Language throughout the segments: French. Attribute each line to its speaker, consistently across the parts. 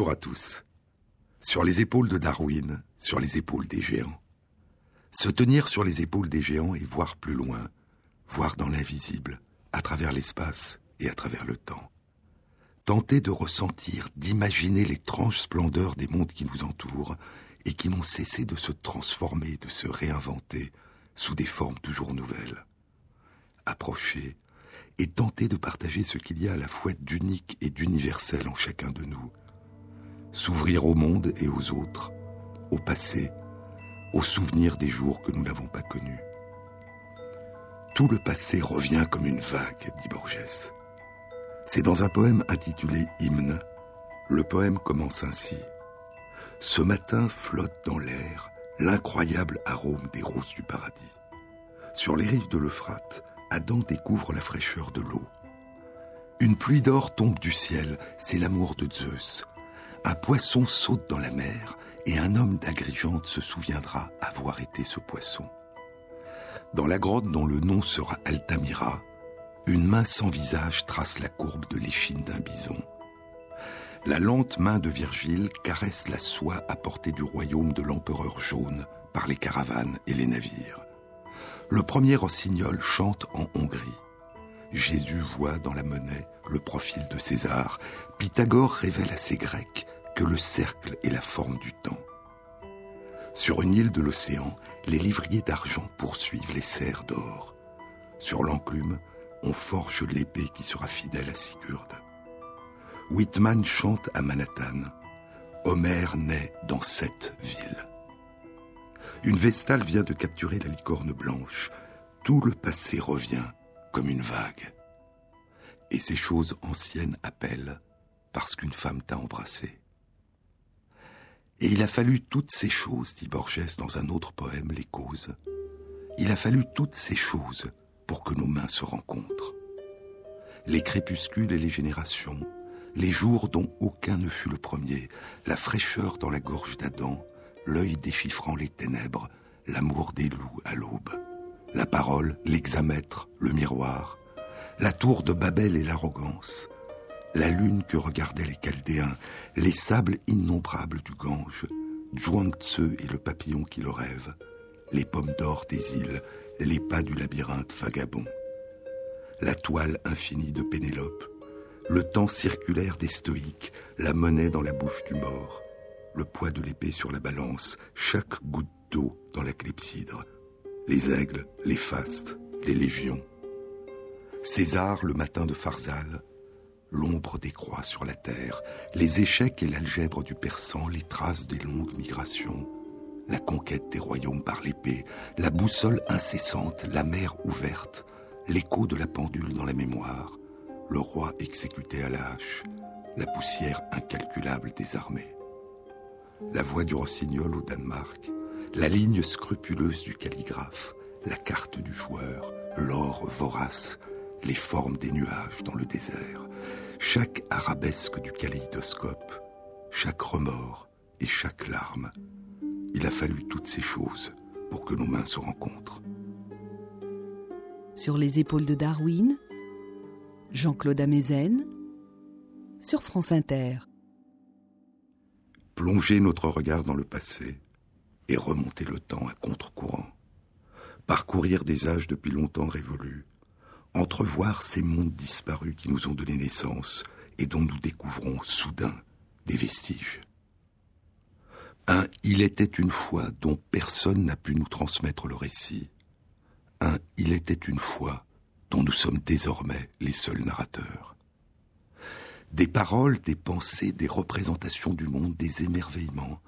Speaker 1: Bonjour à tous. Sur les épaules de Darwin, sur les épaules des géants. Se tenir sur les épaules des géants et voir plus loin, voir dans l'invisible, à travers l'espace et à travers le temps. Tenter de ressentir, d'imaginer l'étrange splendeur des mondes qui nous entourent et qui n'ont cessé de se transformer, de se réinventer sous des formes toujours nouvelles. Approcher et tenter de partager ce qu'il y a à la fois d'unique et d'universel en chacun de nous. S'ouvrir au monde et aux autres, au passé, aux souvenirs des jours que nous n'avons pas connus. Tout le passé revient comme une vague, dit Borges. C'est dans un poème intitulé Hymne. Le poème commence ainsi. Ce matin flotte dans l'air l'incroyable arôme des roses du paradis. Sur les rives de l'Euphrate, Adam découvre la fraîcheur de l'eau. Une pluie d'or tombe du ciel, c'est l'amour de Zeus. Un poisson saute dans la mer et un homme d'Agrigente se souviendra avoir été ce poisson. Dans la grotte dont le nom sera Altamira, une main sans visage trace la courbe de l'échine d'un bison. La lente main de Virgile caresse la soie apportée du royaume de l'empereur jaune par les caravanes et les navires. Le premier rossignol chante en Hongrie. Jésus voit dans la monnaie le profil de César. Pythagore révèle à ses Grecs que le cercle est la forme du temps. Sur une île de l'océan, les livriers d'argent poursuivent les serres d'or. Sur l'enclume, on forge l'épée qui sera fidèle à Sigurd. Whitman chante à Manhattan. Homère naît dans cette ville. Une vestale vient de capturer la licorne blanche. Tout le passé revient comme une vague. Et ces choses anciennes appellent parce qu'une femme t'a embrassé. Et il a fallu toutes ces choses, dit Borges dans un autre poème, Les causes. Il a fallu toutes ces choses pour que nos mains se rencontrent. Les crépuscules et les générations, les jours dont aucun ne fut le premier, la fraîcheur dans la gorge d'Adam, l'œil déchiffrant les ténèbres, l'amour des loups à l'aube, la parole, l'examètre, le miroir, la tour de Babel et l'arrogance, la lune que regardaient les Chaldéens, les sables innombrables du Gange, Zhuangzi et le papillon qui le rêve, les pommes d'or des îles, les pas du labyrinthe vagabond, la toile infinie de Pénélope, le temps circulaire des stoïques, la monnaie dans la bouche du mort, le poids de l'épée sur la balance, chaque goutte d'eau dans la clepsydre, les aigles, les fastes, les légions. César le matin de Pharsale, l'ombre des croix sur la terre, les échecs et l'algèbre du persan, les traces des longues migrations, la conquête des royaumes par l'épée, la boussole incessante, la mer ouverte, l'écho de la pendule dans la mémoire, le roi exécuté à la hache, la poussière incalculable des armées. La voix du rossignol au Danemark, la ligne scrupuleuse du calligraphe, la carte du joueur, l'or vorace, les formes des nuages dans le désert, chaque arabesque du kaléidoscope, chaque remords et chaque larme. Il a fallu toutes ces choses pour que nos mains se rencontrent.
Speaker 2: Sur les épaules de Darwin, Jean-Claude Amezen sur France Inter.
Speaker 1: Plonger notre regard dans le passé et remonter le temps à contre-courant. Parcourir des âges depuis longtemps révolus. Entrevoir ces mondes disparus qui nous ont donné naissance et dont nous découvrons soudain des vestiges. Un Il était une fois dont personne n'a pu nous transmettre le récit. Un Il était une fois dont nous sommes désormais les seuls narrateurs. Des paroles, des pensées, des représentations du monde, des émerveillements,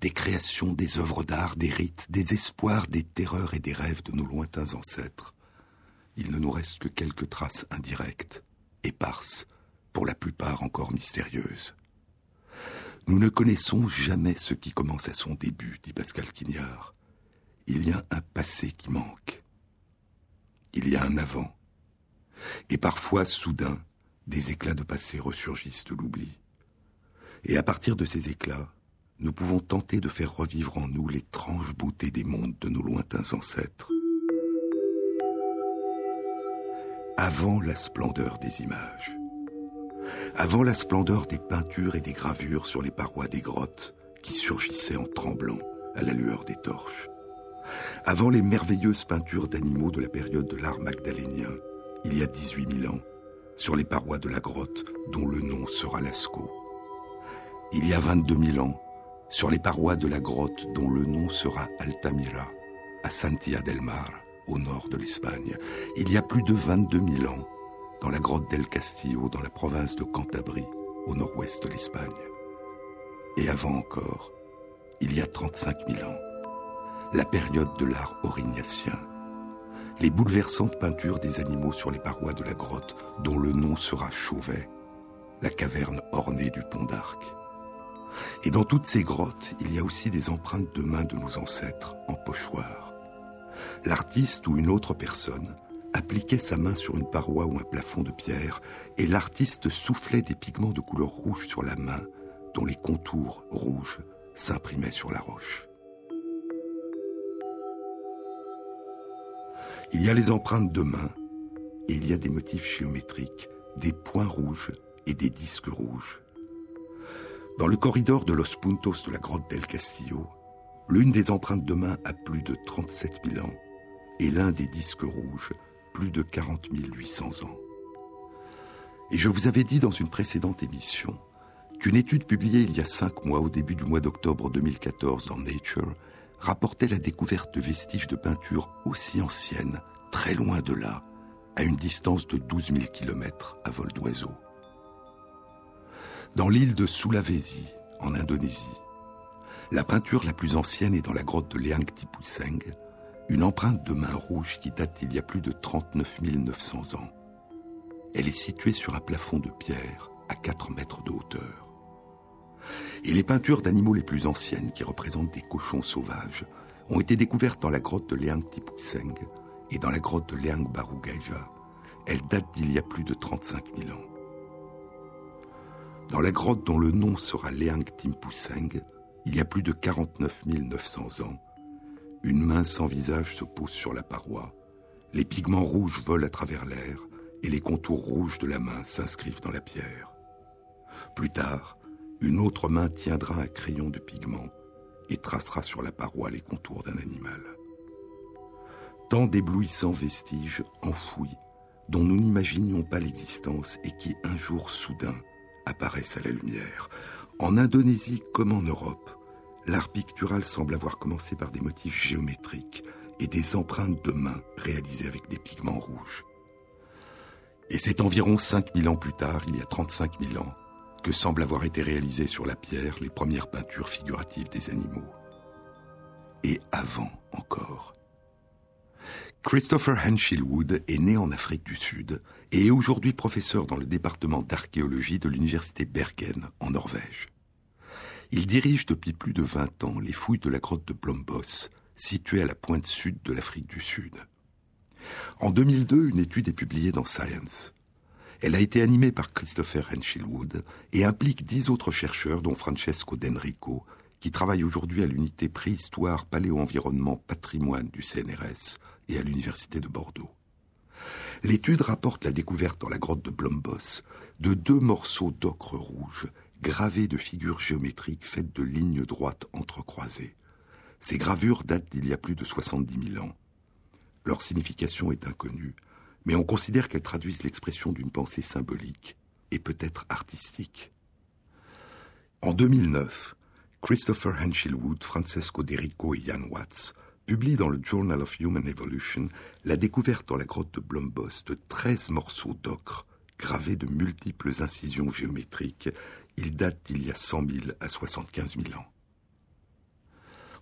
Speaker 1: des créations, des œuvres d'art, des rites, des espoirs, des terreurs et des rêves de nos lointains ancêtres. Il ne nous reste que quelques traces indirectes, éparses, pour la plupart encore mystérieuses. Nous ne connaissons jamais ce qui commence à son début, dit Pascal Quignard. Il y a un passé qui manque. Il y a un avant, et parfois, soudain, des éclats de passé ressurgissent de l'oubli. Et à partir de ces éclats, nous pouvons tenter de faire revivre en nous l'étrange beauté des mondes de nos lointains ancêtres. Avant la splendeur des images. avant la splendeur des peintures et des gravures sur les parois des grottes qui surgissaient en tremblant à la lueur des torches, avant les merveilleuses peintures d'animaux de la période de l'art magdalénien, il y a 18 000 ans, sur les parois de la grotte dont le nom sera Lascaux. Il y a 22 000 ans, sur les parois de la grotte dont le nom sera Altamira, à Santia del Mar, au nord de l'Espagne. Il y a plus de 22 000 ans, dans la grotte del Castillo, dans la province de Cantabrie, au nord-ouest de l'Espagne. Et avant encore, il y a 35 000 ans, la période de l'art aurignacien, les bouleversantes peintures des animaux sur les parois de la grotte, dont le nom sera Chauvet, la caverne ornée du pont d'Arc. Et dans toutes ces grottes, il y a aussi des empreintes de mains de nos ancêtres en pochoir. L'artiste ou une autre personne appliquait sa main sur une paroi ou un plafond de pierre, et l'artiste soufflait des pigments de couleur rouge sur la main, dont les contours rouges s'imprimaient sur la roche. Il y a les empreintes de main, et il y a des motifs géométriques, des points rouges et des disques rouges. Dans le corridor de Los Puntos de la grotte del Castillo, l'une des empreintes de main a plus de 37 000 ans, et l'un des disques rouges plus de 40 800 ans. Et je vous avais dit dans une précédente émission qu'une étude publiée il y a cinq mois, au début du mois d'octobre 2014 dans Nature, rapportait la découverte de vestiges de peinture aussi anciennes, très loin de là, à une distance de 12 000 km à vol d'oiseau. Dans l'île de Sulawesi, en Indonésie, la peinture la plus ancienne est dans la grotte de Leang Tipuseng, une empreinte de main rouge qui date d'il y a plus de 39 900 ans. Elle est située sur un plafond de pierre à 4 mètres de hauteur. Et les peintures d'animaux les plus anciennes, qui représentent des cochons sauvages, ont été découvertes dans la grotte de Leang Tipuseng et dans la grotte de Leang Barugaiva. Elles datent d'il y a plus de 35 000 ans. Dans la grotte dont le nom sera Leang Timpuseng, il y a plus de 49 900 ans, une main sans visage se pose sur la paroi, les pigments rouges volent à travers l'air et les contours rouges de la main s'inscrivent dans la pierre. Plus tard, une autre main tiendra un crayon de pigment et tracera sur la paroi les contours d'un animal. Tant d'éblouissants vestiges enfouis dont nous n'imaginions pas l'existence et qui un jour soudain apparaissent à la lumière. En Indonésie comme en Europe, l'art pictural semble avoir commencé par des motifs géométriques et des empreintes de mains réalisées avec des pigments rouges. Et c'est environ 5000 ans plus tard, il y a 35 000 ans, que semblent avoir été réalisées sur la pierre les premières peintures figuratives des animaux. Et avant encore. Christopher Henshillwood est né en Afrique du Sud et est aujourd'hui professeur dans le département d'archéologie de l'université Bergen en Norvège. Il dirige depuis plus de 20 ans les fouilles de la grotte de Blombos, située à la pointe sud de l'Afrique du Sud. En 2002, une étude est publiée dans Science. Elle a été animée par Christopher Henshillwood et implique dix autres chercheurs, dont Francesco D'Enrico, qui travaille aujourd'hui à l'unité préhistoire, paléo-environnement, patrimoine du CNRS et à l'université de Bordeaux. L'étude rapporte la découverte dans la grotte de Blombos de deux morceaux d'ocre rouge gravés de figures géométriques faites de lignes droites entrecroisées. Ces gravures datent d'il y a plus de 70 000 ans. Leur signification est inconnue, mais on considère qu'elles traduisent l'expression d'une pensée symbolique et peut-être artistique. En 2009, Christopher Henshillwood, Francesco Derico et Ian Watts publient dans le Journal of Human Evolution la découverte dans la grotte de Blombos de 13 morceaux d'ocre gravés de multiples incisions géométriques il date d'il y a 100 000 à 75 000 ans.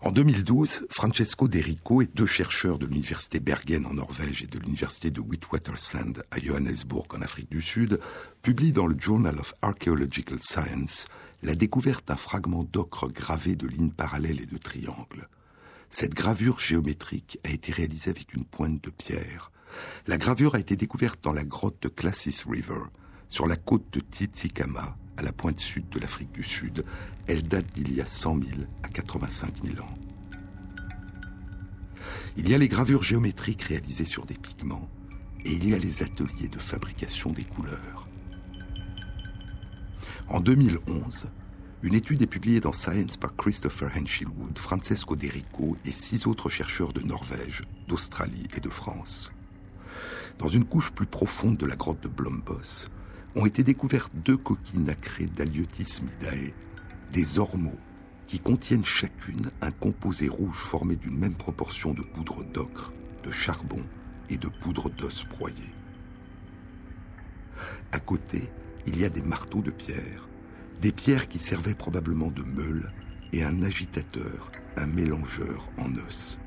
Speaker 1: En 2012, Francesco Derico et deux chercheurs de l'université Bergen en Norvège et de l'université de Witwatersrand à Johannesburg en Afrique du Sud publient dans le Journal of Archaeological Science la découverte d'un fragment d'ocre gravé de lignes parallèles et de triangles. Cette gravure géométrique a été réalisée avec une pointe de pierre. La gravure a été découverte dans la grotte de Classis River, sur la côte de Titicaca, à la pointe sud de l'Afrique du Sud. Elle date d'il y a 100 000 à 85 000 ans. Il y a les gravures géométriques réalisées sur des pigments et il y a les ateliers de fabrication des couleurs. En 2011, une étude est publiée dans Science par Christopher Henshillwood, Francesco De Rico et six autres chercheurs de Norvège, d'Australie et de France. Dans une couche plus profonde de la grotte de Blombos, ont été découvertes deux coquilles nacrées d'Aliotis midae, des ormeaux, qui contiennent chacune un composé rouge formé d'une même proportion de poudre d'ocre, de charbon et de poudre d'os broyé. À côté, il y a des marteaux de pierre, des pierres qui servaient probablement de meule et un agitateur, un mélangeur en os,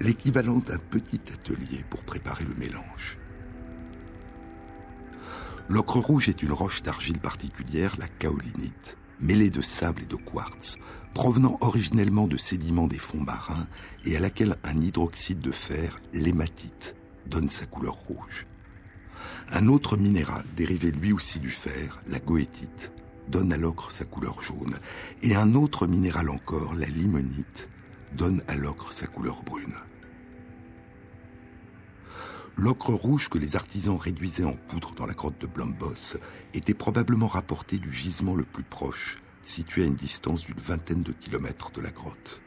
Speaker 1: l'équivalent d'un petit atelier pour préparer le mélange. L'ocre rouge est une roche d'argile particulière, la kaolinite, mêlée de sable et de quartz, provenant originellement de sédiments des fonds marins et à laquelle un hydroxyde de fer, l'hématite, donne sa couleur rouge. Un autre minéral, dérivé lui aussi du fer, la goétite, donne à l'ocre sa couleur jaune, et un autre minéral encore, la limonite, donne à l'ocre sa couleur brune. L'ocre rouge que les artisans réduisaient en poudre dans la grotte de Blombos était probablement rapporté du gisement le plus proche, situé à une distance d'une vingtaine de kilomètres de la grotte.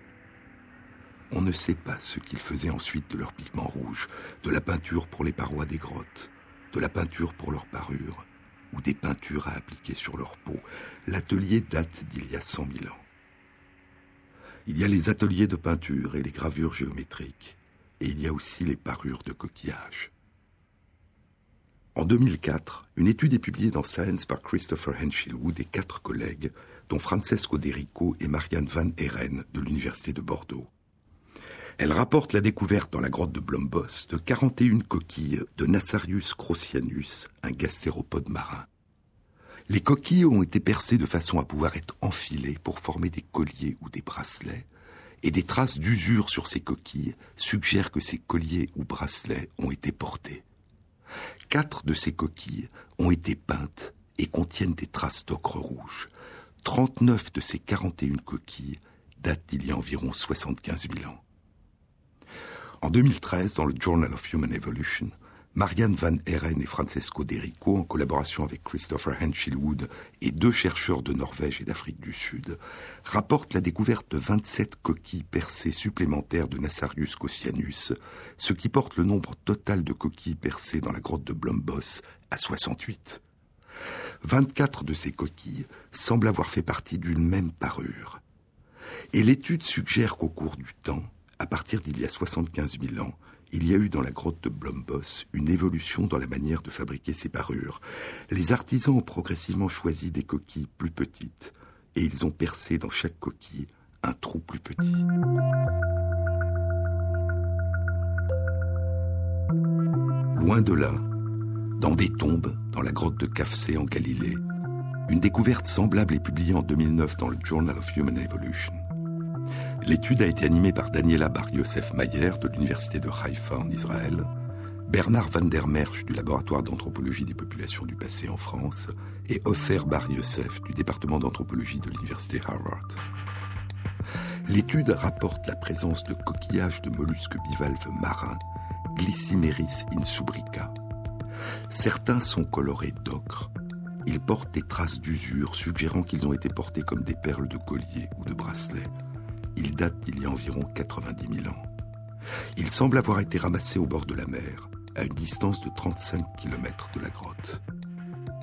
Speaker 1: On ne sait pas ce qu'ils faisaient ensuite de leur pigment rouge, de la peinture pour les parois des grottes, de la peinture pour leur parure, ou des peintures à appliquer sur leur peau. L'atelier date d'il y a cent mille ans. Il y a les ateliers de peinture et les gravures géométriques, et il y a aussi les parures de coquillages. En 2004, une étude est publiée dans Science par Christopher Henshillwood et quatre collègues, dont Francesco De Rico et Marianne Van Eren de l'Université de Bordeaux. Elle rapporte la découverte dans la grotte de Blombos de 41 coquilles de Nassarius crocianus, un gastéropode marin. Les coquilles ont été percées de façon à pouvoir être enfilées pour former des colliers ou des bracelets, et des traces d'usure sur ces coquilles suggèrent que ces colliers ou bracelets ont été portés. Quatre de ces coquilles ont été peintes et contiennent des traces d'ocre rouge. 39 de ces 41 coquilles datent d'il y a environ 75 000 ans. En 2013, dans le Journal of Human Evolution, Marianne Van Eren et Francesco De Rico, en collaboration avec Christopher Henshillwood et deux chercheurs de Norvège et d'Afrique du Sud, rapportent la découverte de 27 coquilles percées supplémentaires de Nassarius cocianus, ce qui porte le nombre total de coquilles percées dans la grotte de Blombos à 68. 24 de ces coquilles semblent avoir fait partie d'une même parure. Et l'étude suggère qu'au cours du temps, à partir d'il y a 75 000 ans, il y a eu dans la grotte de Blombos une évolution dans la manière de fabriquer ces parures. Les artisans ont progressivement choisi des coquilles plus petites et ils ont percé dans chaque coquille un trou plus petit. Loin de là, dans des tombes, dans la grotte de Cafsé en Galilée, une découverte semblable est publiée en 2009 dans le Journal of Human Evolution. L'étude a été animée par Daniela Bar-Yosef Mayer de l'Université de Haïfa en Israël, Bernard van der Merch du laboratoire d'anthropologie des populations du passé en France et Ofer Bar-Yosef du département d'anthropologie de l'Université Harvard. L'étude rapporte la présence de coquillages de mollusques bivalves marins, Glycimeris insubrica. Certains sont colorés d'ocre. Ils portent des traces d'usure suggérant qu'ils ont été portés comme des perles de collier ou de bracelets il date d'il y a environ 90 000 ans. Il semble avoir été ramassé au bord de la mer, à une distance de 35 km de la grotte.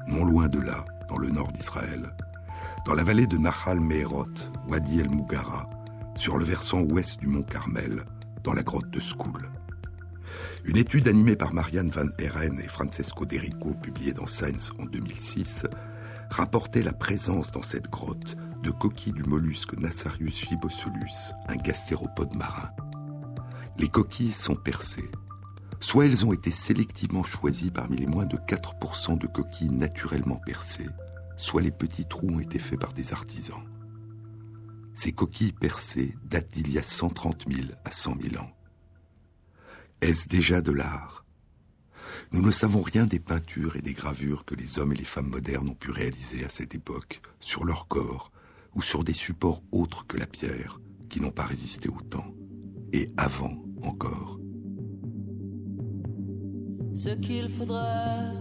Speaker 1: Non loin de là, dans le nord d'Israël, dans la vallée de Nahal Meherot, Wadi el Mugara, sur le versant ouest du mont Carmel, dans la grotte de Skoul. Une étude animée par Marianne Van Eren et Francesco De Rico, publiée dans Science en 2006, rapportait la présence dans cette grotte de coquilles du mollusque Nassarius fibosolus, un gastéropode marin. Les coquilles sont percées. Soit elles ont été sélectivement choisies parmi les moins de 4% de coquilles naturellement percées, soit les petits trous ont été faits par des artisans. Ces coquilles percées datent d'il y a 130 000 à 100 000 ans. Est-ce déjà de l'art? Nous ne savons rien des peintures et des gravures que les hommes et les femmes modernes ont pu réaliser à cette époque sur leur corps, ou sur des supports autres que la pierre, qui n'ont pas résisté au temps, et avant encore.
Speaker 3: Ce qu'il faudra,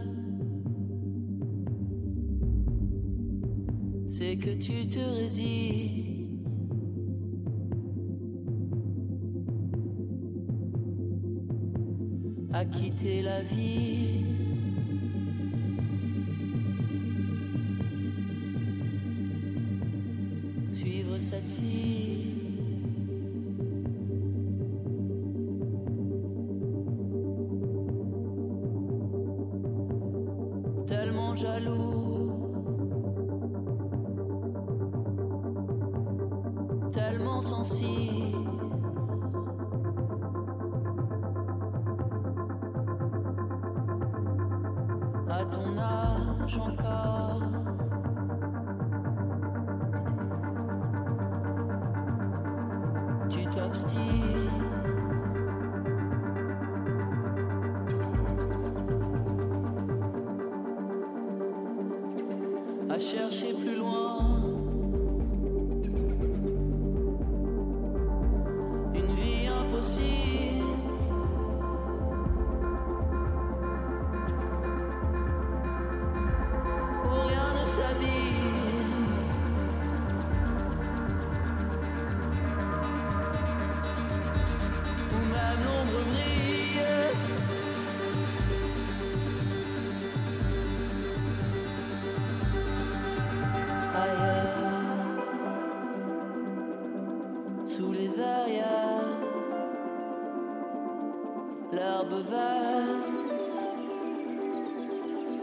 Speaker 3: c'est que tu te résignes. À quitter la vie. Cette fille.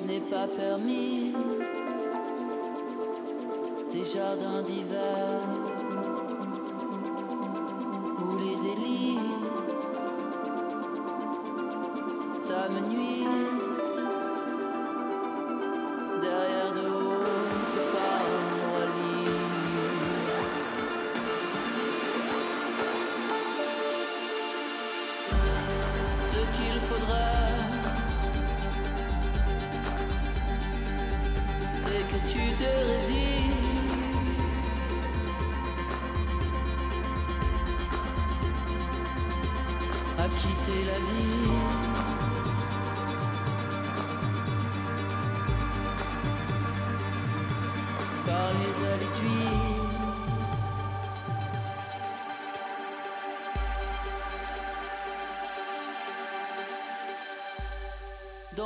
Speaker 3: N'est pas permise. Des jardins d'hiver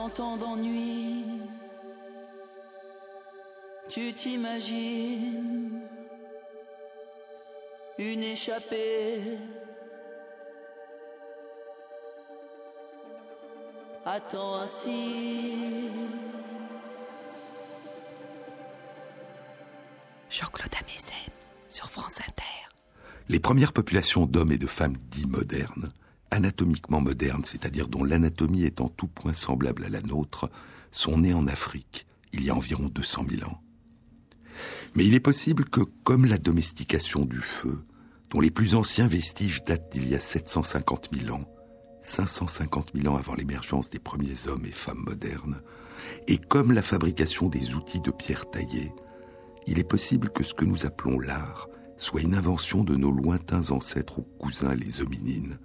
Speaker 3: Dans tant d'ennui, tu t'imagines une échappée. Attends ainsi.
Speaker 2: Jean-Claude Amezen sur France Inter.
Speaker 1: Les premières populations d'hommes et de femmes dits modernes, anatomiquement modernes, c'est-à-dire dont l'anatomie est en tout point semblable à la nôtre, sont nées en Afrique, il y a environ 200 000 ans. Mais il est possible que, comme la domestication du feu, dont les plus anciens vestiges datent d'il y a 750 000 ans, 550 000 ans avant l'émergence des premiers hommes et femmes modernes, et comme la fabrication des outils de pierre taillée, il est possible que ce que nous appelons l'art soit une invention de nos lointains ancêtres ou cousins les hominines,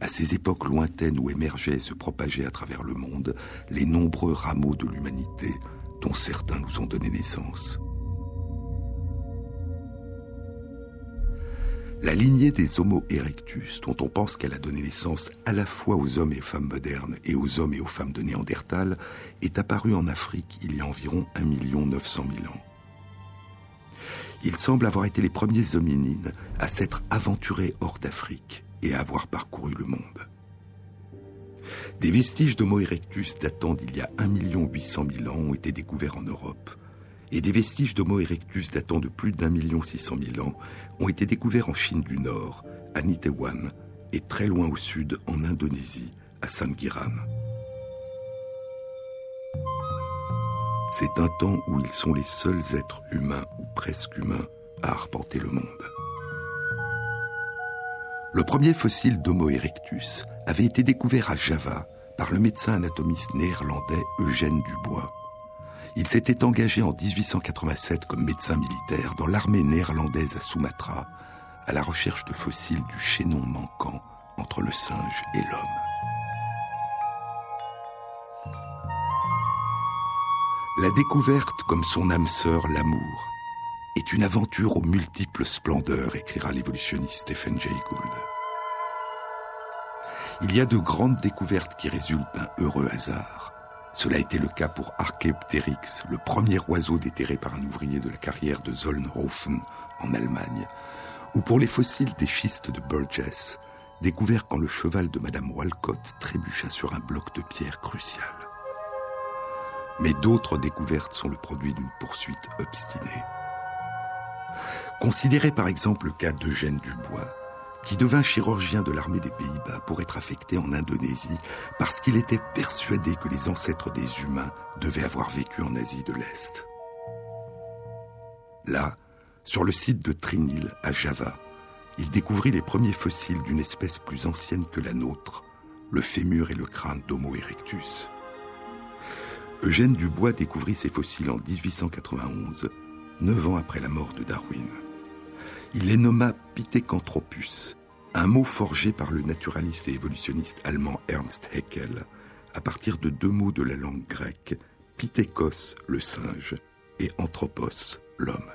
Speaker 1: à ces époques lointaines où émergeaient et se propageaient à travers le monde les nombreux rameaux de l'humanité dont certains nous ont donné naissance. La lignée des Homo erectus, dont on pense qu'elle a donné naissance à la fois aux hommes et femmes modernes et aux hommes et aux femmes de Néandertal, est apparue en Afrique il y a environ 1 900 000 ans. Ils semblent avoir été les premiers hominines à s'être aventurés hors d'Afrique et avoir parcouru le monde. Des vestiges d'Homo erectus datant d'il y a 1 800 000 ans ont été découverts en Europe, et des vestiges d'Homo erectus datant de plus d'un million six cent mille ans ont été découverts en Chine du Nord, à Nitewan, et très loin au sud, en Indonésie, à Sangiran. C'est un temps où ils sont les seuls êtres humains ou presque humains à arpenter le monde. Le premier fossile d'Homo erectus avait été découvert à Java par le médecin anatomiste néerlandais Eugène Dubois. Il s'était engagé en 1887 comme médecin militaire dans l'armée néerlandaise à Sumatra, à la recherche de fossiles du chaînon manquant entre le singe et l'homme. La découverte, comme son âme sœur, l'amour, est une aventure aux multiples splendeurs, écrira l'évolutionniste Stephen Jay Gould. Il y a de grandes découvertes qui résultent d'un heureux hasard. Cela a été le cas pour Archaeopteryx, le premier oiseau déterré par un ouvrier de la carrière de Zollnhofen en Allemagne, ou pour les fossiles des schistes de Burgess, découverts quand le cheval de Madame Walcott trébucha sur un bloc de pierre crucial. Mais d'autres découvertes sont le produit d'une poursuite obstinée. Considérez par exemple le cas d'Eugène Dubois, qui devint chirurgien de l'armée des Pays-Bas pour être affecté en Indonésie parce qu'il était persuadé que les ancêtres des humains devaient avoir vécu en Asie de l'Est. Là, sur le site de Trinil, à Java, il découvrit les premiers fossiles d'une espèce plus ancienne que la nôtre, le fémur et le crâne d'Homo erectus. Eugène Dubois découvrit ces fossiles en 1891, neuf ans après la mort de Darwin il les nomma Pithecanthropus, un mot forgé par le naturaliste et évolutionniste allemand Ernst Haeckel, à partir de deux mots de la langue grecque, Pitheikos, le singe, et Anthropos, l'homme.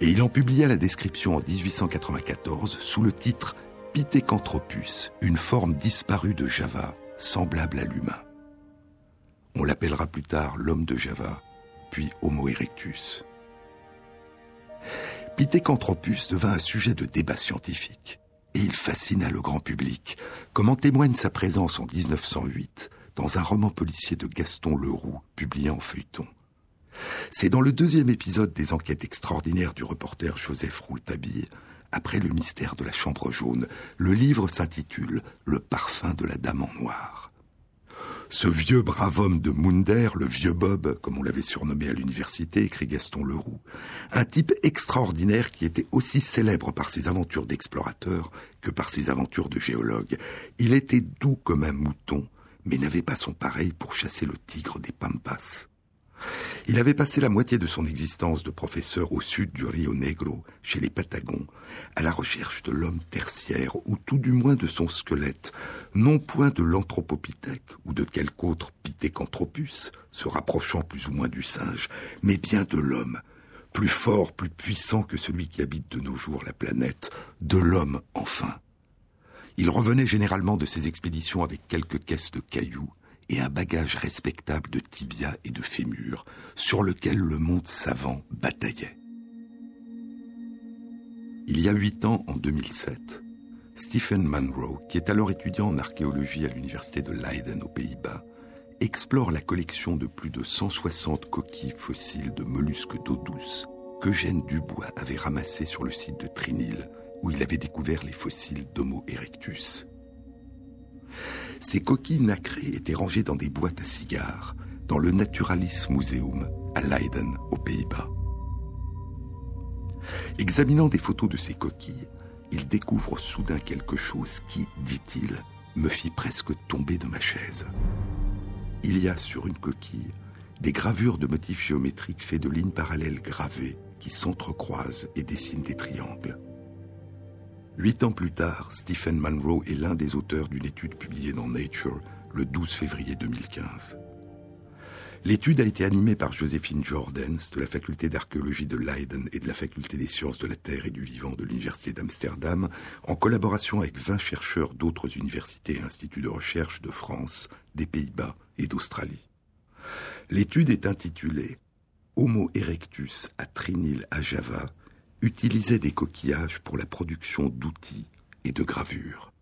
Speaker 1: Et il en publia la description en 1894 sous le titre Pithecanthropus, une forme disparue de Java, semblable à l'humain. On l'appellera plus tard l'homme de Java, puis Homo erectus. Pithecanthropus devint un sujet de débat scientifique, et il fascina le grand public, comme en témoigne sa présence en 1908 dans un roman policier de Gaston Leroux, publié en feuilleton. C'est dans le deuxième épisode des enquêtes extraordinaires du reporter Joseph Rouletabille, après le mystère de la chambre jaune, le livre s'intitule Le parfum de la dame en noir. Ce vieux brave homme de Munder, le vieux Bob, comme on l'avait surnommé à l'université, écrit Gaston Leroux. Un type extraordinaire qui était aussi célèbre par ses aventures d'explorateur que par ses aventures de géologue. Il était doux comme un mouton, mais n'avait pas son pareil pour chasser le tigre des Pampas. Il avait passé la moitié de son existence de professeur au sud du Rio Negro, chez les Patagons, à la recherche de l'homme tertiaire, ou tout du moins de son squelette, non point de l'anthropopithèque ou de quelque autre pithecanthropus, se rapprochant plus ou moins du singe, mais bien de l'homme, plus fort, plus puissant que celui qui habite de nos jours la planète, de l'homme enfin. Il revenait généralement de ses expéditions avec quelques caisses de cailloux, et un bagage respectable de tibia et de fémur, sur lequel le monde savant bataillait. Il y a huit ans, en 2007, Stephen Munro, qui est alors étudiant en archéologie à l'université de Leiden aux Pays-Bas, explore la collection de plus de 160 coquilles fossiles de mollusques d'eau douce qu'Eugène Dubois avait ramassées sur le site de Trinil, où il avait découvert les fossiles d'Homo erectus. Ces coquilles nacrées étaient rangées dans des boîtes à cigares dans le Naturalis Museum à Leiden, aux Pays-Bas. Examinant des photos de ces coquilles, il découvre soudain quelque chose qui, dit-il, me fit presque tomber de ma chaise. Il y a sur une coquille des gravures de motifs géométriques faits de lignes parallèles gravées qui s'entrecroisent et dessinent des triangles. Huit ans plus tard, Stephen Munro est l'un des auteurs d'une étude publiée dans Nature le 12 février 2015. L'étude a été animée par Joséphine Jordens de la faculté d'archéologie de Leiden et de la faculté des sciences de la Terre et du vivant de l'université d'Amsterdam, en collaboration avec 20 chercheurs d'autres universités et instituts de recherche de France, des Pays-Bas et d'Australie. L'étude est intitulée Homo erectus à Trinil à Java, utilisait des coquillages pour la production d'outils et de gravures.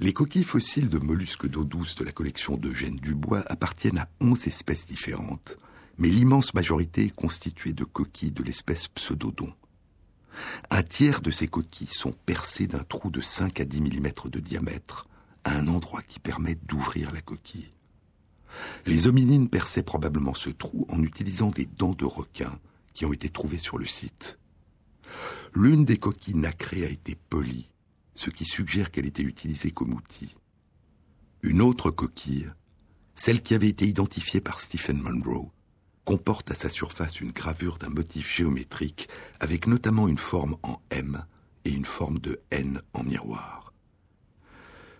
Speaker 1: Les coquilles fossiles de mollusques d'eau douce de la collection d'Eugène Dubois appartiennent à onze espèces différentes, mais l'immense majorité est constituée de coquilles de l'espèce pseudodon. Un tiers de ces coquilles sont percées d'un trou de 5 à 10 mm de diamètre, à un endroit qui permet d'ouvrir la coquille. Les hominines perçaient probablement ce trou en utilisant des dents de requin qui ont été trouvées sur le site. L'une des coquilles nacrées a été polie, ce qui suggère qu'elle était utilisée comme outil. Une autre coquille, celle qui avait été identifiée par Stephen Monroe, comporte à sa surface une gravure d'un motif géométrique avec notamment une forme en M et une forme de N en miroir.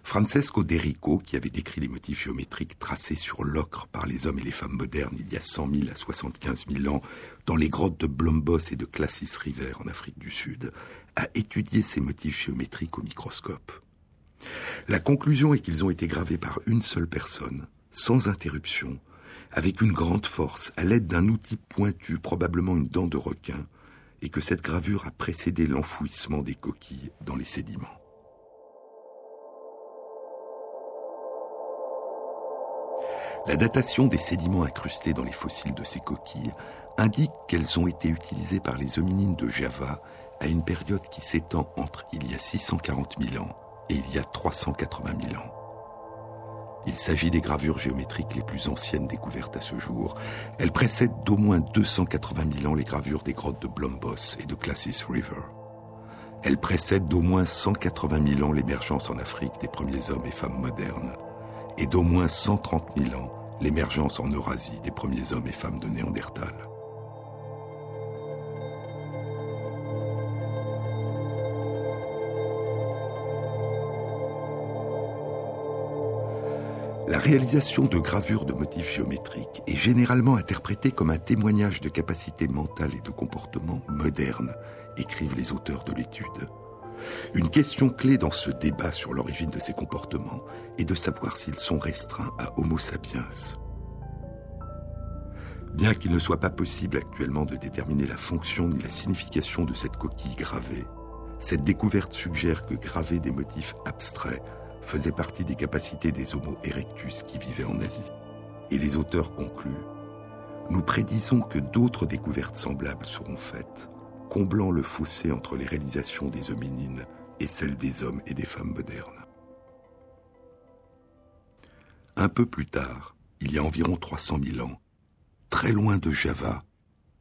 Speaker 1: Francesco Derico, qui avait décrit les motifs géométriques tracés sur l'ocre par les hommes et les femmes modernes il y a 100 000 à 75 000 ans dans les grottes de Blombos et de Classis River en Afrique du Sud, a étudié ces motifs géométriques au microscope. La conclusion est qu'ils ont été gravés par une seule personne, sans interruption, avec une grande force, à l'aide d'un outil pointu, probablement une dent de requin, et que cette gravure a précédé l'enfouissement des coquilles dans les sédiments. La datation des sédiments incrustés dans les fossiles de ces coquilles indique qu'elles ont été utilisées par les hominines de Java à une période qui s'étend entre il y a 640 000 ans et il y a 380 000 ans. Il s'agit des gravures géométriques les plus anciennes découvertes à ce jour. Elles précèdent d'au moins 280 000 ans les gravures des grottes de Blombos et de Classis River. Elles précèdent d'au moins 180 000 ans l'émergence en Afrique des premiers hommes et femmes modernes et d'au moins 130 000 ans l'émergence en Eurasie des premiers hommes et femmes de Néandertal. La réalisation de gravures de motifs géométriques est généralement interprétée comme un témoignage de capacités mentales et de comportement modernes, écrivent les auteurs de l'étude. Une question clé dans ce débat sur l'origine de ces comportements est de savoir s'ils sont restreints à Homo sapiens. Bien qu'il ne soit pas possible actuellement de déterminer la fonction ni la signification de cette coquille gravée, cette découverte suggère que graver des motifs abstraits faisait partie des capacités des Homo erectus qui vivaient en Asie. Et les auteurs concluent Nous prédisons que d'autres découvertes semblables seront faites, comblant le fossé entre les réalisations des hominines et celles des hommes et des femmes modernes. Un peu plus tard, il y a environ 300 000 ans, très loin de Java,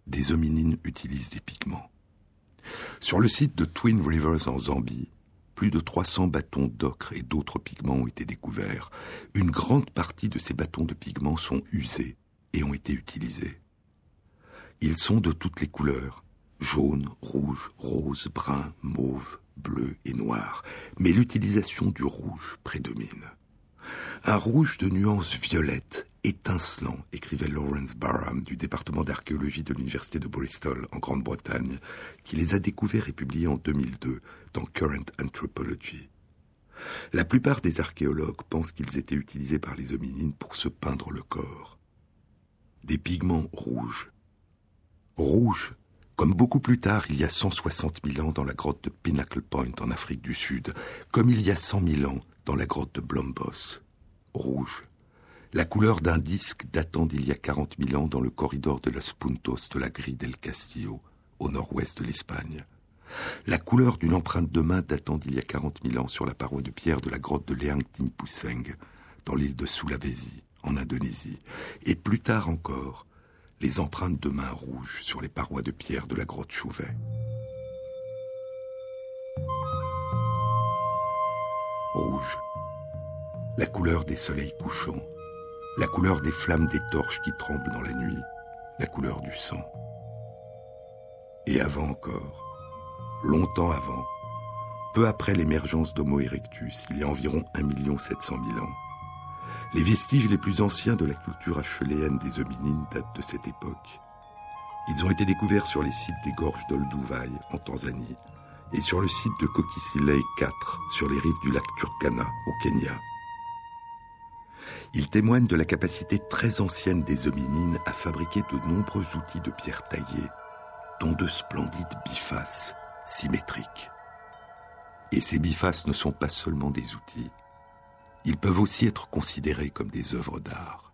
Speaker 1: des hominines utilisent des pigments. Sur le site de Twin Rivers en Zambie, plus de 300 bâtons d'ocre et d'autres pigments ont été découverts. Une grande partie de ces bâtons de pigments sont usés et ont été utilisés. Ils sont de toutes les couleurs, jaune, rouge, rose, brun, mauve, bleu et noir, mais l'utilisation du rouge prédomine. Un rouge de nuance violette, étincelant, écrivait Lawrence Barham du département d'archéologie de l'université de Bristol en Grande-Bretagne, qui les a découverts et publiés en 2002 dans Current Anthropology. La plupart des archéologues pensent qu'ils étaient utilisés par les hominines pour se peindre le corps. Des pigments rouges. Rouges, comme beaucoup plus tard, il y a 160 000 ans dans la grotte de Pinnacle Point en Afrique du Sud, comme il y a 100 000 ans dans la grotte de Blombos. Rouge. La couleur d'un disque datant d'il y a 40 000 ans dans le corridor de Los Puntos de la grille del Castillo, au nord-ouest de l'Espagne. La couleur d'une empreinte de main datant d'il y a 40 000 ans sur la paroi de pierre de la grotte de Leang Timpuseng, dans l'île de Sulawesi, en Indonésie. Et plus tard encore, les empreintes de mains rouges sur les parois de pierre de la grotte Chauvet. Rouge. La couleur des soleils couchants, la couleur des flammes des torches qui tremblent dans la nuit, la couleur du sang. Et avant encore, longtemps avant, peu après l'émergence d'Homo erectus, il y a environ 1 700 000 ans, les vestiges les plus anciens de la culture acheléenne des hominines datent de cette époque. Ils ont été découverts sur les sites des gorges d'Olduvai en Tanzanie et sur le site de Kokisilei 4 sur les rives du lac Turkana au Kenya. Ils témoignent de la capacité très ancienne des hominines à fabriquer de nombreux outils de pierre taillée, dont de splendides bifaces symétriques. Et ces bifaces ne sont pas seulement des outils, ils peuvent aussi être considérés comme des œuvres d'art.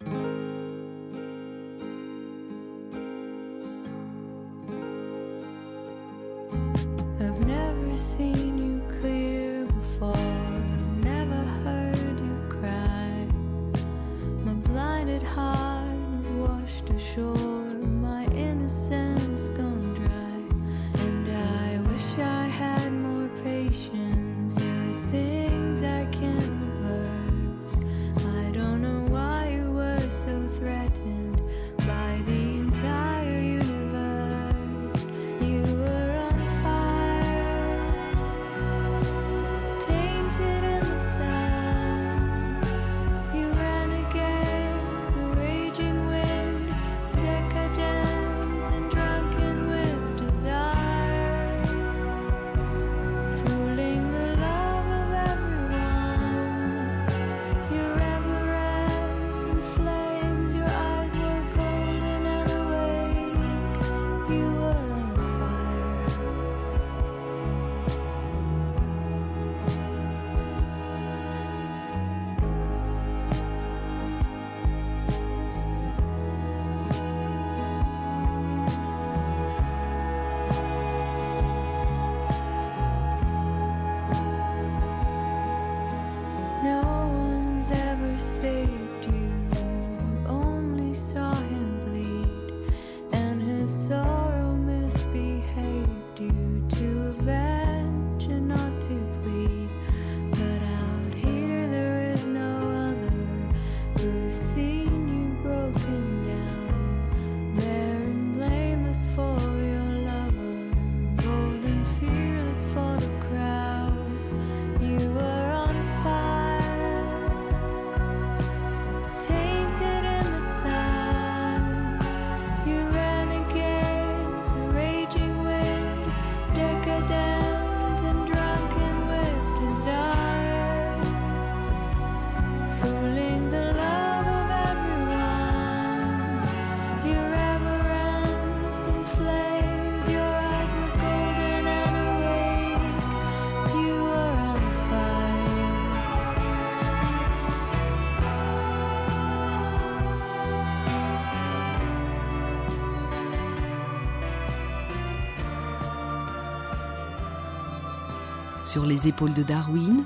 Speaker 2: Sur les épaules de Darwin,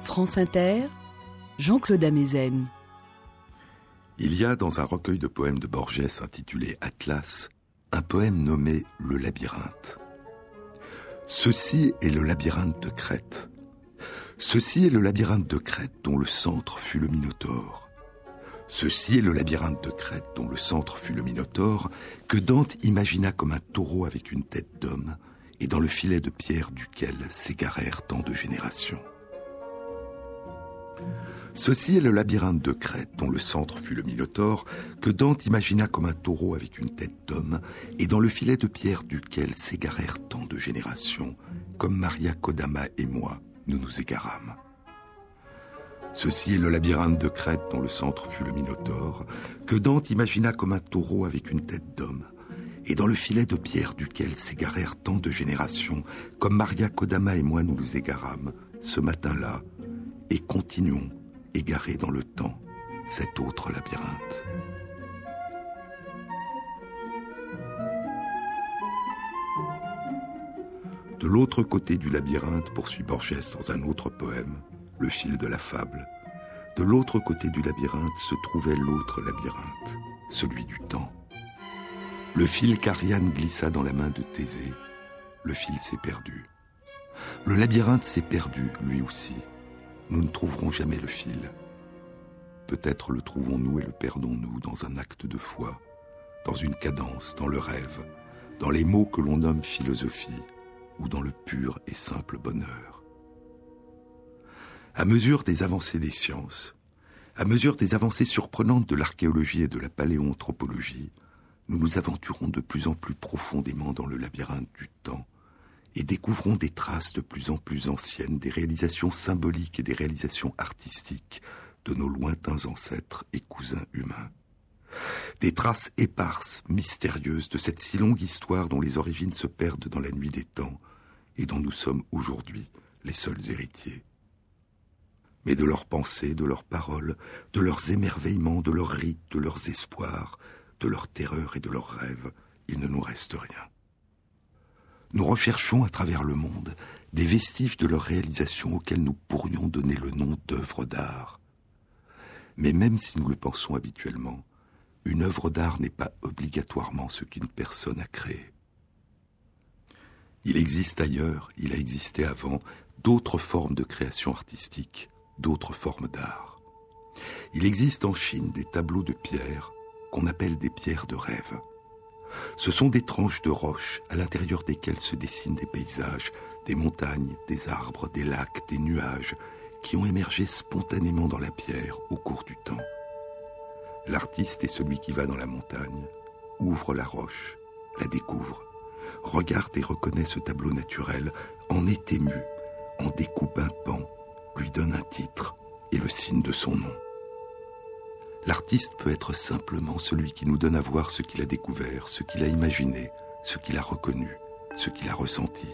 Speaker 2: France Inter, Jean-Claude Amezen.
Speaker 1: Il y a dans un recueil de poèmes de Borges intitulé Atlas, un poème nommé Le labyrinthe. Ceci est le labyrinthe de Crète. Ceci est le labyrinthe de Crète dont le centre fut le Minotaure. Ceci est le labyrinthe de Crète dont le centre fut le Minotaure, que Dante imagina comme un taureau avec une tête d'homme, et dans le filet de pierre duquel s'égarèrent tant de générations. Ceci est le labyrinthe de Crète, dont le centre fut le Minotaure, que Dante imagina comme un taureau avec une tête d'homme, et dans le filet de pierre duquel s'égarèrent tant de générations, comme Maria Kodama et moi, nous nous égarâmes. Ceci est le labyrinthe de Crète, dont le centre fut le Minotaure, que Dante imagina comme un taureau avec une tête d'homme, et dans le filet de pierre duquel s'égarèrent tant de générations, comme Maria Kodama et moi nous nous égarâmes, ce matin-là, et continuons, égarés dans le temps, cet autre labyrinthe. De l'autre côté du labyrinthe, poursuit Borges dans un autre poème, le fil de la fable, de l'autre côté du labyrinthe se trouvait l'autre labyrinthe, celui du temps. Le fil qu'Ariane glissa dans la main de Thésée, le fil s'est perdu. Le labyrinthe s'est perdu, lui aussi. Nous ne trouverons jamais le fil. Peut-être le trouvons-nous et le perdons-nous dans un acte de foi, dans une cadence, dans le rêve, dans les mots que l'on nomme philosophie, ou dans le pur et simple bonheur. À mesure des avancées des sciences, à mesure des avancées surprenantes de l'archéologie et de la paléoanthropologie, nous nous aventurons de plus en plus profondément dans le labyrinthe du temps et découvrons des traces de plus en plus anciennes des réalisations symboliques et des réalisations artistiques de nos lointains ancêtres et cousins humains. Des traces éparses, mystérieuses de cette si longue histoire dont les origines se perdent dans la nuit des temps et dont nous sommes aujourd'hui les seuls héritiers. Mais de leurs pensées, de leurs paroles, de leurs émerveillements, de leurs rites, de leurs espoirs, de leur terreur et de leurs rêves, il ne nous reste rien. Nous recherchons à travers le monde des vestiges de leur réalisation auxquels nous pourrions donner le nom d'œuvre d'art. Mais même si nous le pensons habituellement, une œuvre d'art n'est pas obligatoirement ce qu'une personne a créé. Il existe ailleurs, il a existé avant, d'autres formes de création artistique, d'autres formes d'art. Il existe en Chine des tableaux de pierre appelle des pierres de rêve. Ce sont des tranches de roches à l'intérieur desquelles se dessinent des paysages, des montagnes, des arbres, des lacs, des nuages, qui ont émergé spontanément dans la pierre au cours du temps. L'artiste est celui qui va dans la montagne, ouvre la roche, la découvre, regarde et reconnaît ce tableau naturel, en est ému, en découpe un pan, lui donne un titre et le signe de son nom. L'artiste peut être simplement celui qui nous donne à voir ce qu'il a découvert, ce qu'il a imaginé, ce qu'il a reconnu, ce qu'il a ressenti.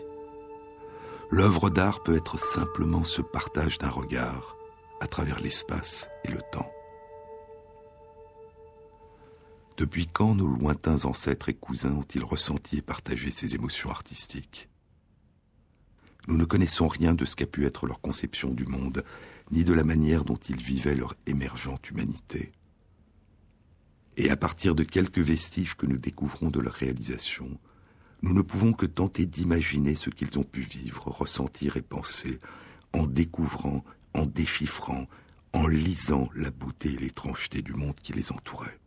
Speaker 1: L'œuvre d'art peut être simplement ce partage d'un regard à travers l'espace et le temps. Depuis quand nos lointains ancêtres et cousins ont-ils ressenti et partagé ces émotions artistiques? Nous ne connaissons rien de ce qu'a pu être leur conception du monde, ni de la manière dont ils vivaient leur émergente humanité. Et à partir de quelques vestiges que nous découvrons de leur réalisation, nous ne pouvons que tenter d'imaginer ce qu'ils ont pu vivre, ressentir et penser, en découvrant, en déchiffrant, en lisant la beauté et l'étrangeté du monde qui les entourait.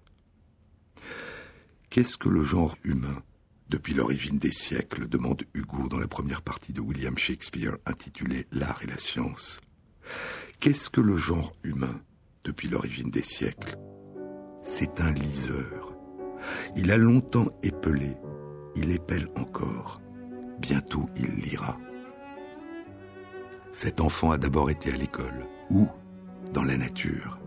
Speaker 1: Qu'est-ce que le genre humain depuis l'origine des siècles demande Hugo dans la première partie de William Shakespeare intitulée L'art et la science? Qu'est-ce que le genre humain depuis l'origine des siècles C'est un liseur. Il a longtemps épelé, il épelle encore. Bientôt il lira. Cet enfant a d'abord été à l'école. Où Dans la nature.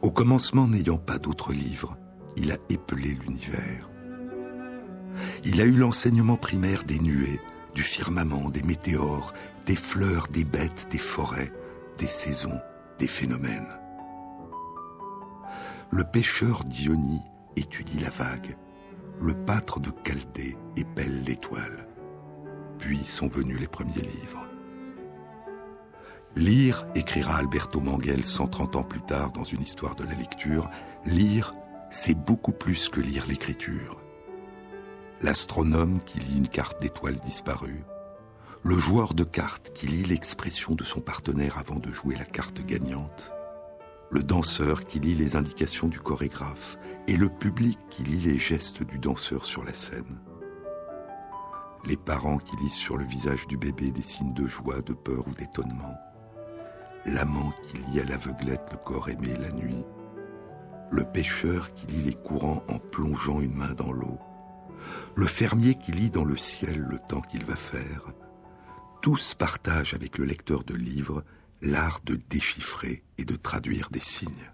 Speaker 1: Au commencement, n'ayant pas d'autres livres, il a épelé l'univers. Il a eu l'enseignement primaire des nuées, du firmament, des météores, des fleurs, des bêtes, des forêts, des saisons, des phénomènes. Le pêcheur Dionie étudie la vague, le pâtre de Chaldée épelle l'étoile. Puis sont venus les premiers livres. Lire, écrira Alberto Manguel 130 ans plus tard dans une histoire de la lecture, lire, c'est beaucoup plus que lire l'écriture. L'astronome qui lit une carte d'étoiles disparue, le joueur de cartes qui lit l'expression de son partenaire avant de jouer la carte gagnante, le danseur qui lit les indications du chorégraphe et le public qui lit les gestes du danseur sur la scène. Les parents qui lisent sur le visage du bébé des signes de joie, de peur ou d'étonnement. L'amant qui lit à l'aveuglette le corps aimé la nuit. Le pêcheur qui lit les courants en plongeant une main dans l'eau. Le fermier qui lit dans le ciel le temps qu'il va faire tous partagent avec le lecteur de livres l'art de déchiffrer et de traduire des signes.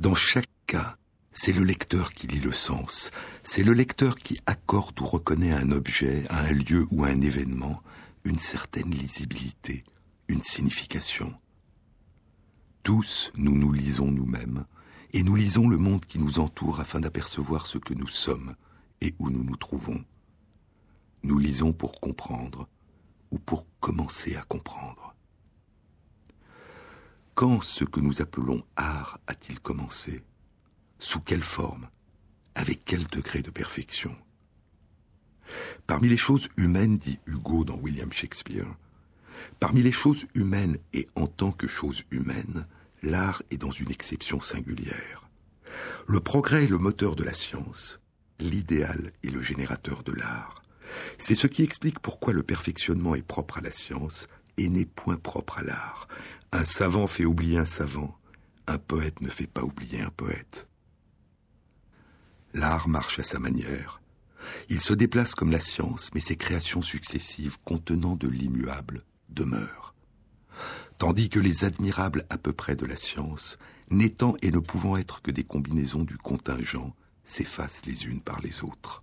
Speaker 1: Dans chaque cas, c'est le lecteur qui lit le sens, c'est le lecteur qui accorde ou reconnaît à un objet, à un lieu ou à un événement une certaine lisibilité, une signification. Tous, nous nous lisons nous-mêmes, et nous lisons le monde qui nous entoure afin d'apercevoir ce que nous sommes et où nous nous trouvons. Nous lisons pour comprendre, ou pour commencer à comprendre. Quand ce que nous appelons art a-t-il commencé? Sous quelle forme? Avec quel degré de perfection? Parmi les choses humaines, dit Hugo dans William Shakespeare, parmi les choses humaines et en tant que chose humaine, l'art est dans une exception singulière. Le progrès est le moteur de la science, l'idéal est le générateur de l'art. C'est ce qui explique pourquoi le perfectionnement est propre à la science et n'est point propre à l'art. Un savant fait oublier un savant, un poète ne fait pas oublier un poète. L'art marche à sa manière. Il se déplace comme la science, mais ses créations successives contenant de l'immuable demeurent. Tandis que les admirables à peu près de la science, n'étant et ne pouvant être que des combinaisons du contingent, s'effacent les unes par les autres.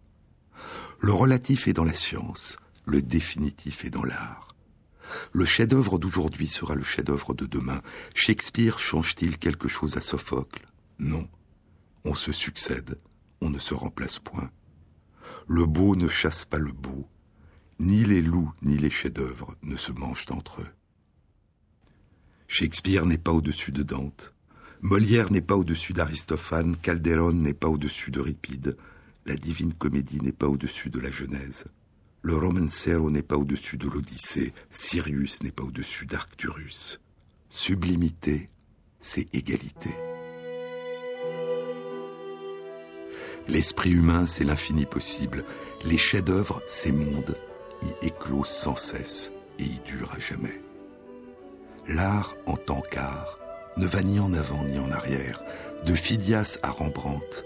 Speaker 1: Le relatif est dans la science, le définitif est dans l'art. Le chef-d'œuvre d'aujourd'hui sera le chef-d'œuvre de demain. Shakespeare change-t-il quelque chose à Sophocle? Non. On se succède, on ne se remplace point. Le beau ne chasse pas le beau. Ni les loups ni les chefs-d'œuvre ne se mangent entre eux. Shakespeare n'est pas au-dessus de Dante. Molière n'est pas au-dessus d'Aristophane. Calderon n'est pas au-dessus d'Euripide. La divine comédie n'est pas au-dessus de la Genèse. Le romancero n'est pas au-dessus de l'Odyssée. Sirius n'est pas au-dessus d'Arcturus. Sublimité, c'est égalité. L'esprit humain, c'est l'infini possible. Les chefs-d'œuvre, ces mondes, y éclosent sans cesse et y durent à jamais. L'art, en tant qu'art, ne va ni en avant ni en arrière. De Phidias à Rembrandt,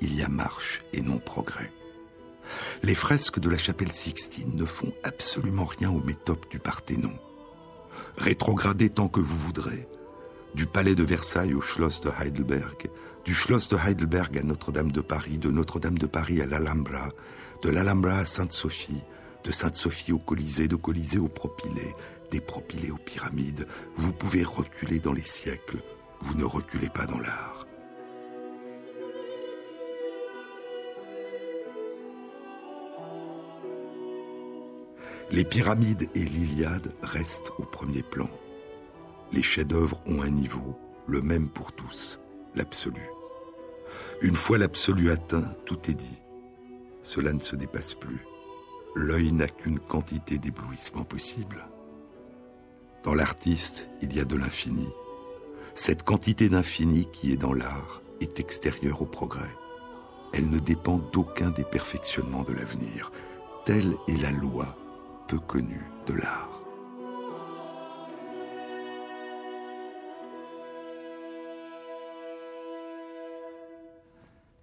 Speaker 1: il y a marche et non progrès. Les fresques de la chapelle Sixtine ne font absolument rien au métopes du Parthénon. Rétrogradez tant que vous voudrez, du palais de Versailles au Schloss de Heidelberg, du Schloss de Heidelberg à Notre-Dame de Paris, de Notre-Dame de Paris à l'Alhambra, de l'Alhambra à Sainte-Sophie, de Sainte-Sophie au Colisée, de Colisée au Propylée, des Propylées aux pyramides, vous pouvez reculer dans les siècles, vous ne reculez pas dans l'art. Les pyramides et l'Iliade restent au premier plan. Les chefs-d'œuvre ont un niveau, le même pour tous, l'absolu. Une fois l'absolu atteint, tout est dit. Cela ne se dépasse plus. L'œil n'a qu'une quantité d'éblouissement possible. Dans l'artiste, il y a de l'infini. Cette quantité d'infini qui est dans l'art est extérieure au progrès. Elle ne dépend d'aucun des perfectionnements de l'avenir. Telle est la loi peu connu de l'art.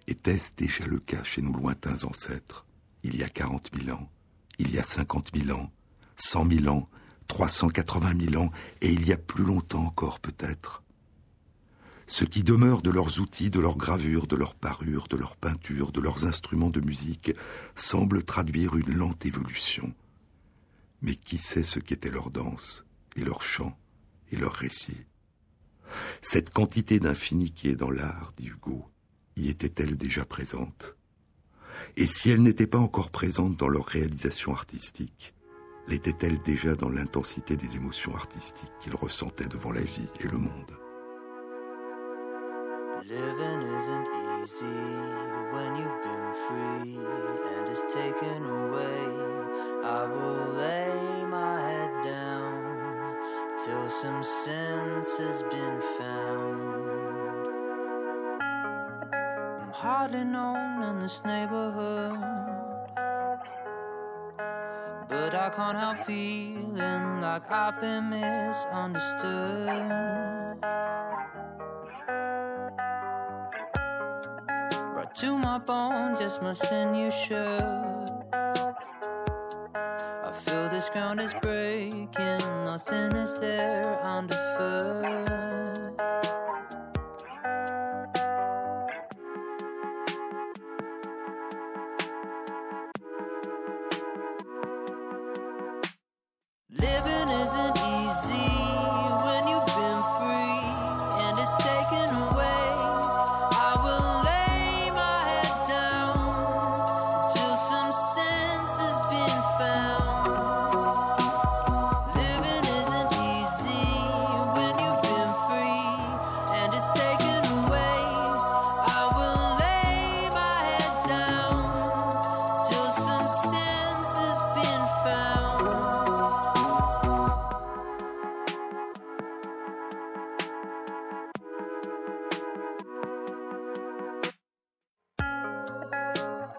Speaker 1: Était-ce déjà le cas chez nos lointains ancêtres, il y a quarante mille ans, il y a cinquante mille ans, cent mille ans, trois cent quatre-vingt mille ans, et il y a plus longtemps encore peut-être? Ce qui demeure de leurs outils, de leurs gravures, de leurs parures, de leurs peintures, de leurs instruments de musique, semble traduire une lente évolution mais qui sait ce qu'était leur danse, et leur chant, et leur récit? Cette quantité d'infini qui est dans l'art, dit Hugo, y était-elle déjà présente? Et si elle n'était pas encore présente dans leur réalisation artistique, l'était-elle déjà dans l'intensité des émotions artistiques qu'ils ressentaient devant la vie et le monde? Living isn't easy when free and taken away. I will lay my head down till some sense has been found. I'm hardly known in this neighborhood, but I can't help feeling like I've been misunderstood. Right to my bones, yes, my sinews should ground is breaking, nothing is there underfoot. Living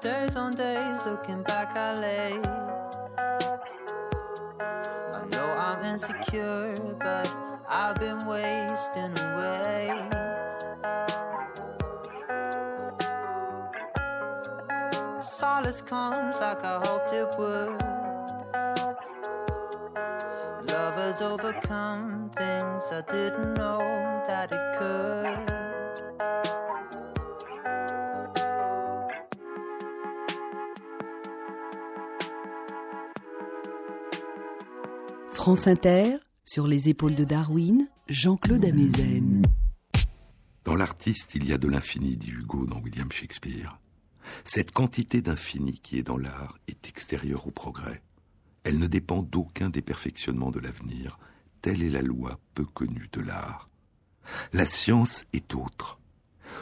Speaker 1: days
Speaker 3: on days looking back I lay. I know I'm insecure but I've been wasting away. Solace comes like I hoped it would. Lovers overcome things I didn't know that it could.
Speaker 2: France Inter, sur les épaules de Darwin, Jean-Claude Amezen.
Speaker 1: Dans l'artiste, il y a de l'infini, dit Hugo dans William Shakespeare. Cette quantité d'infini qui est dans l'art est extérieure au progrès. Elle ne dépend d'aucun des perfectionnements de l'avenir. Telle est la loi peu connue de l'art. La science est autre.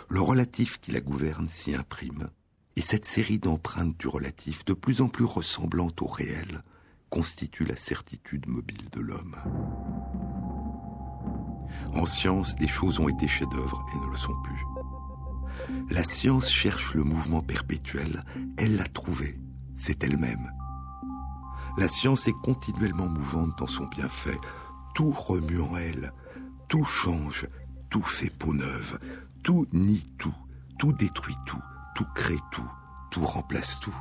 Speaker 1: Le relatif qui la gouverne s'y imprime, et cette série d'empreintes du relatif, de plus en plus ressemblantes au réel, constitue la certitude mobile de l'homme. En science, des choses ont été chefs-d'œuvre et ne le sont plus. La science cherche le mouvement perpétuel, elle l'a trouvé, c'est elle-même. La science est continuellement mouvante dans son bienfait, tout remue en elle, tout change, tout fait peau neuve, tout nie tout, tout détruit tout, tout crée tout, tout remplace tout.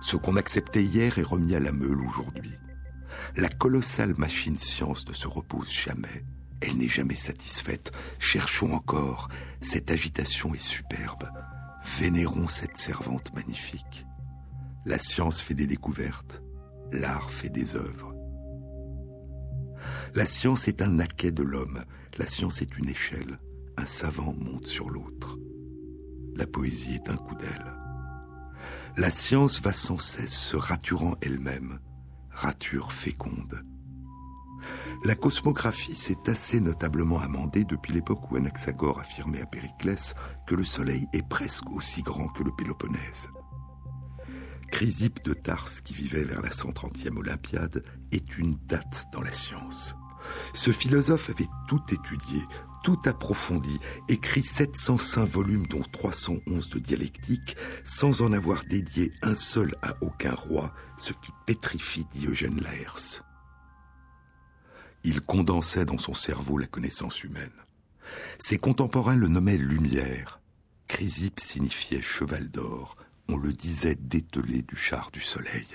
Speaker 1: Ce qu'on acceptait hier est remis à la meule aujourd'hui. La colossale machine science ne se repose jamais. Elle n'est jamais satisfaite. Cherchons encore. Cette agitation est superbe. Vénérons cette servante magnifique. La science fait des découvertes, l'art fait des œuvres. La science est un naquet de l'homme, la science est une échelle, un savant monte sur l'autre. La poésie est un coup d'aile. La science va sans cesse se raturant elle-même, rature féconde. La cosmographie s'est assez notablement amendée depuis l'époque où Anaxagore affirmait à Périclès que le Soleil est presque aussi grand que le Péloponnèse. Chrysippe de Tarse, qui vivait vers la 130e Olympiade, est une date dans la science. Ce philosophe avait tout étudié, tout approfondi, écrit 705 volumes dont 311 de dialectique, sans en avoir dédié un seul à aucun roi, ce qui pétrifie Diogène Laërce. Il condensait dans son cerveau la connaissance humaine. Ses contemporains le nommaient lumière. Chrysippe signifiait cheval d'or, on le disait dételé du char du soleil.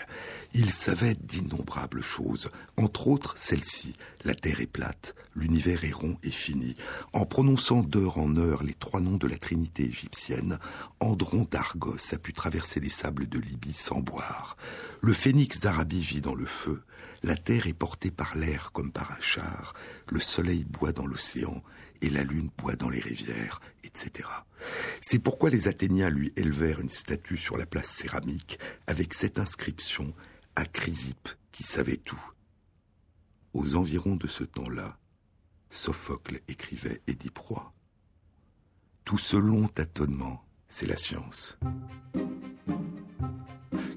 Speaker 1: Il savait d'innombrables choses, entre autres celle-ci. La Terre est plate, l'univers est rond et fini. En prononçant d'heure en heure les trois noms de la Trinité égyptienne, Andron d'Argos a pu traverser les sables de Libye sans boire. Le phénix d'Arabie vit dans le feu. La Terre est portée par l'air comme par un char. Le soleil boit dans l'océan et la lune boit dans les rivières, etc. C'est pourquoi les Athéniens lui élevèrent une statue sur la place céramique avec cette inscription à qui savait tout. Aux environs de ce temps-là, Sophocle écrivait Édipe Roi. Tout ce long tâtonnement, c'est la science.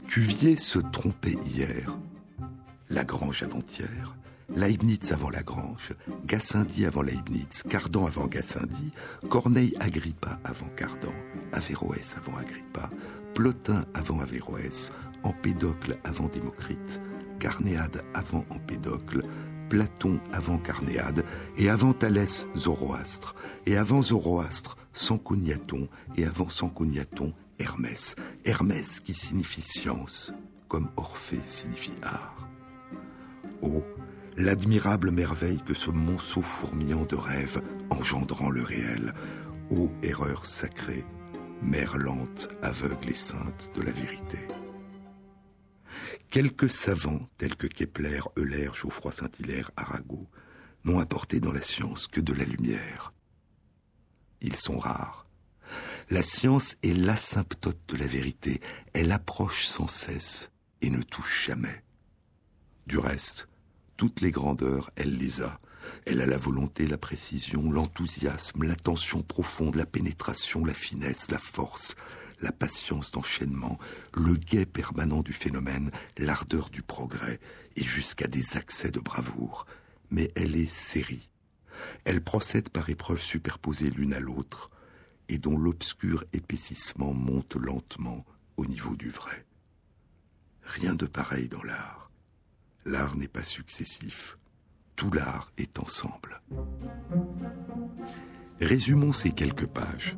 Speaker 1: Cuvier se trompait hier, Lagrange avant-hier, Leibniz avant Lagrange, Gassendi avant Leibniz, Cardan avant Gassendi, Corneille Agrippa avant Cardan, Averroès avant Agrippa, Plotin avant Averroès, Empédocle avant Démocrite, Carnéade avant Empédocle, Platon avant Carnéade, et avant Thalès Zoroastre, et avant Zoroastre Sancognaton, et avant Sancognaton Hermès. Hermès qui signifie science, comme Orphée signifie art. Oh, l'admirable merveille que ce monceau fourmillant de rêves engendrant le réel, ô erreur sacrée, mère lente, aveugle et sainte de la vérité. Quelques savants, tels que Kepler, Euler, Geoffroy Saint-Hilaire, Arago, n'ont apporté dans la science que de la lumière. Ils sont rares. La science est l'asymptote de la vérité. Elle approche sans cesse et ne touche jamais. Du reste, toutes les grandeurs, elle les a. Elle a la volonté, la précision, l'enthousiasme, l'attention profonde, la pénétration, la finesse, la force, la patience d'enchaînement, le guet permanent du phénomène, l'ardeur du progrès, et jusqu'à des accès de bravoure. Mais elle est série. Elle procède par épreuves superposées l'une à l'autre, et dont l'obscur épaississement monte lentement au niveau du vrai. Rien de pareil dans l'art. L'art n'est pas successif. Tout l'art est ensemble. Résumons ces quelques pages.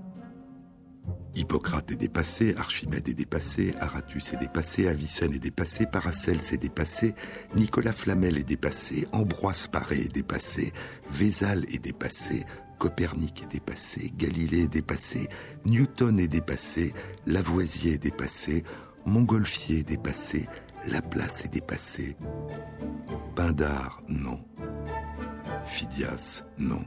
Speaker 1: Hippocrate est dépassé, Archimède est dépassé, Aratus est dépassé, Avicenne est dépassé, Paracelse est dépassé, Nicolas Flamel est dépassé, Ambroise Paré est dépassé, Vézal est dépassé, Copernic est dépassé, Galilée est dépassé, Newton est dépassé, Lavoisier est dépassé, Montgolfier est dépassé, Laplace est dépassé. Pindar, non. Phidias, non.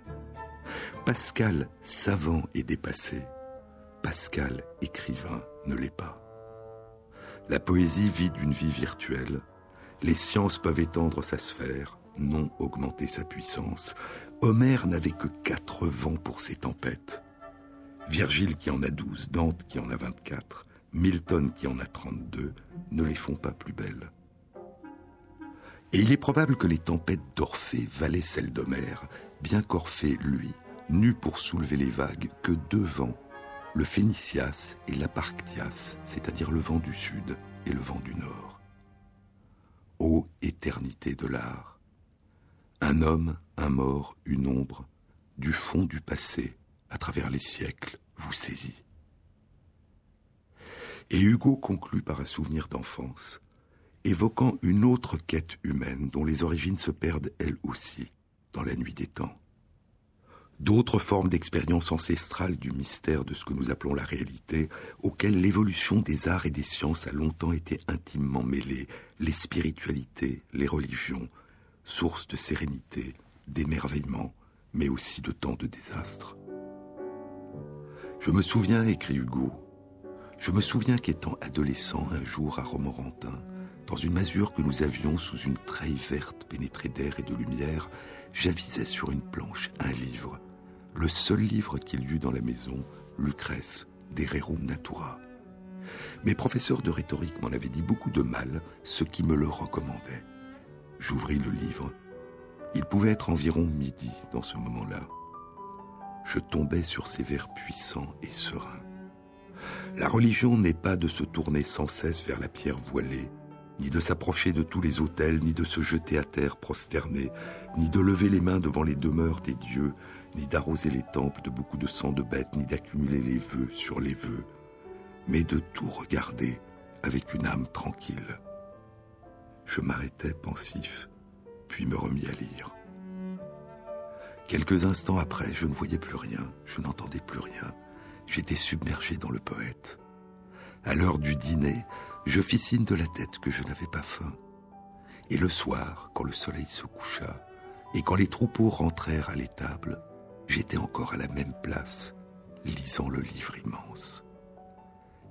Speaker 1: Pascal, savant, est dépassé. Pascal, écrivain, ne l'est pas. La poésie vit d'une vie virtuelle. Les sciences peuvent étendre sa sphère, non augmenter sa puissance. Homère n'avait que quatre vents pour ses tempêtes. Virgile qui en a douze, Dante qui en a vingt-quatre, Milton qui en a 32 ne les font pas plus belles. Et il est probable que les tempêtes d'Orphée valaient celles d'Homère, bien qu'Orphée, lui, n'eut pour soulever les vagues que deux vents, le Phénicias et l'Aparctias, c'est-à-dire le vent du sud et le vent du nord. Ô éternité de l'art, un homme, un mort, une ombre, du fond du passé, à travers les siècles, vous saisit. Et Hugo conclut par un souvenir d'enfance, évoquant une autre quête humaine dont les origines se perdent elles aussi dans la nuit des temps. D'autres formes d'expérience ancestrale du mystère de ce que nous appelons la réalité, auxquelles l'évolution des arts et des sciences a longtemps été intimement mêlée, les spiritualités, les religions, source de sérénité, d'émerveillement, mais aussi de tant de désastres. Je me souviens, écrit Hugo, je me souviens qu'étant adolescent un jour à Romorantin, dans une masure que nous avions sous une treille verte pénétrée d'air et de lumière, j'avisais sur une planche un livre, le seul livre qu'il y eut dans la maison, Lucrèce, des Rerum Natura. Mes professeurs de rhétorique m'en avaient dit beaucoup de mal, ce qui me le recommandait. J'ouvris le livre. Il pouvait être environ midi dans ce moment-là. Je tombais sur ces vers puissants et sereins. La religion n'est pas de se tourner sans cesse vers la pierre voilée, ni de s'approcher de tous les autels, ni de se jeter à terre prosterné, ni de lever les mains devant les demeures des dieux, ni d'arroser les temples de beaucoup de sang de bêtes, ni d'accumuler les vœux sur les vœux, mais de tout regarder avec une âme tranquille. Je m'arrêtai pensif, puis me remis à lire. Quelques instants après, je ne voyais plus rien, je n'entendais plus rien. J'étais submergé dans le poète. À l'heure du dîner, je fis signe de la tête que je n'avais pas faim. Et le soir, quand le soleil se coucha, et quand les troupeaux rentrèrent à l'étable, j'étais encore à la même place, lisant le livre immense.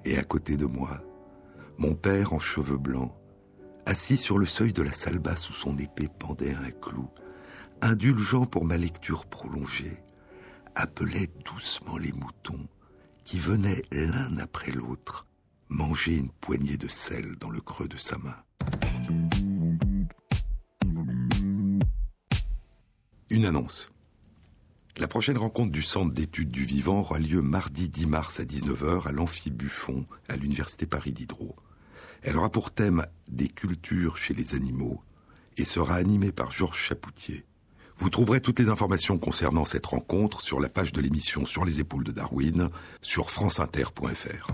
Speaker 1: Et à côté de moi, mon père en cheveux blancs, assis sur le seuil de la salle basse où son épée pendait un clou, indulgent pour ma lecture prolongée, appelait doucement les moutons qui venaient l'un après l'autre manger une poignée de sel dans le creux de sa main. Une annonce. La prochaine rencontre du Centre d'études du vivant aura lieu mardi 10 mars à 19h à l'Amphi Buffon, à l'Université Paris Diderot. Elle aura pour thème des cultures chez les animaux et sera animée par Georges Chapoutier. Vous trouverez toutes les informations concernant cette rencontre sur la page de l'émission Sur les épaules de Darwin sur franceinter.fr.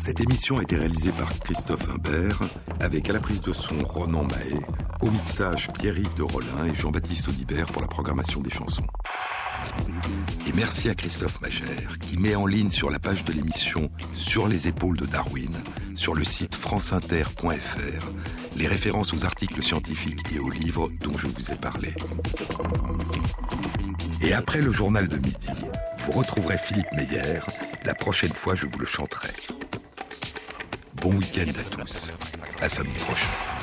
Speaker 1: Cette émission a été réalisée par Christophe Imbert, avec à la prise de son Ronan Mahé, au mixage Pierre-Yves de Rollin et Jean-Baptiste Audibert pour la programmation des chansons. Et merci à Christophe Magère qui met en ligne sur la page de l'émission Sur les épaules de Darwin, sur le site franceinter.fr, les références aux articles scientifiques et aux livres dont je vous ai parlé. Et après le journal de midi, vous retrouverez Philippe Meyer. La prochaine fois, je vous le chanterai. Bon week-end à tous. À samedi prochain.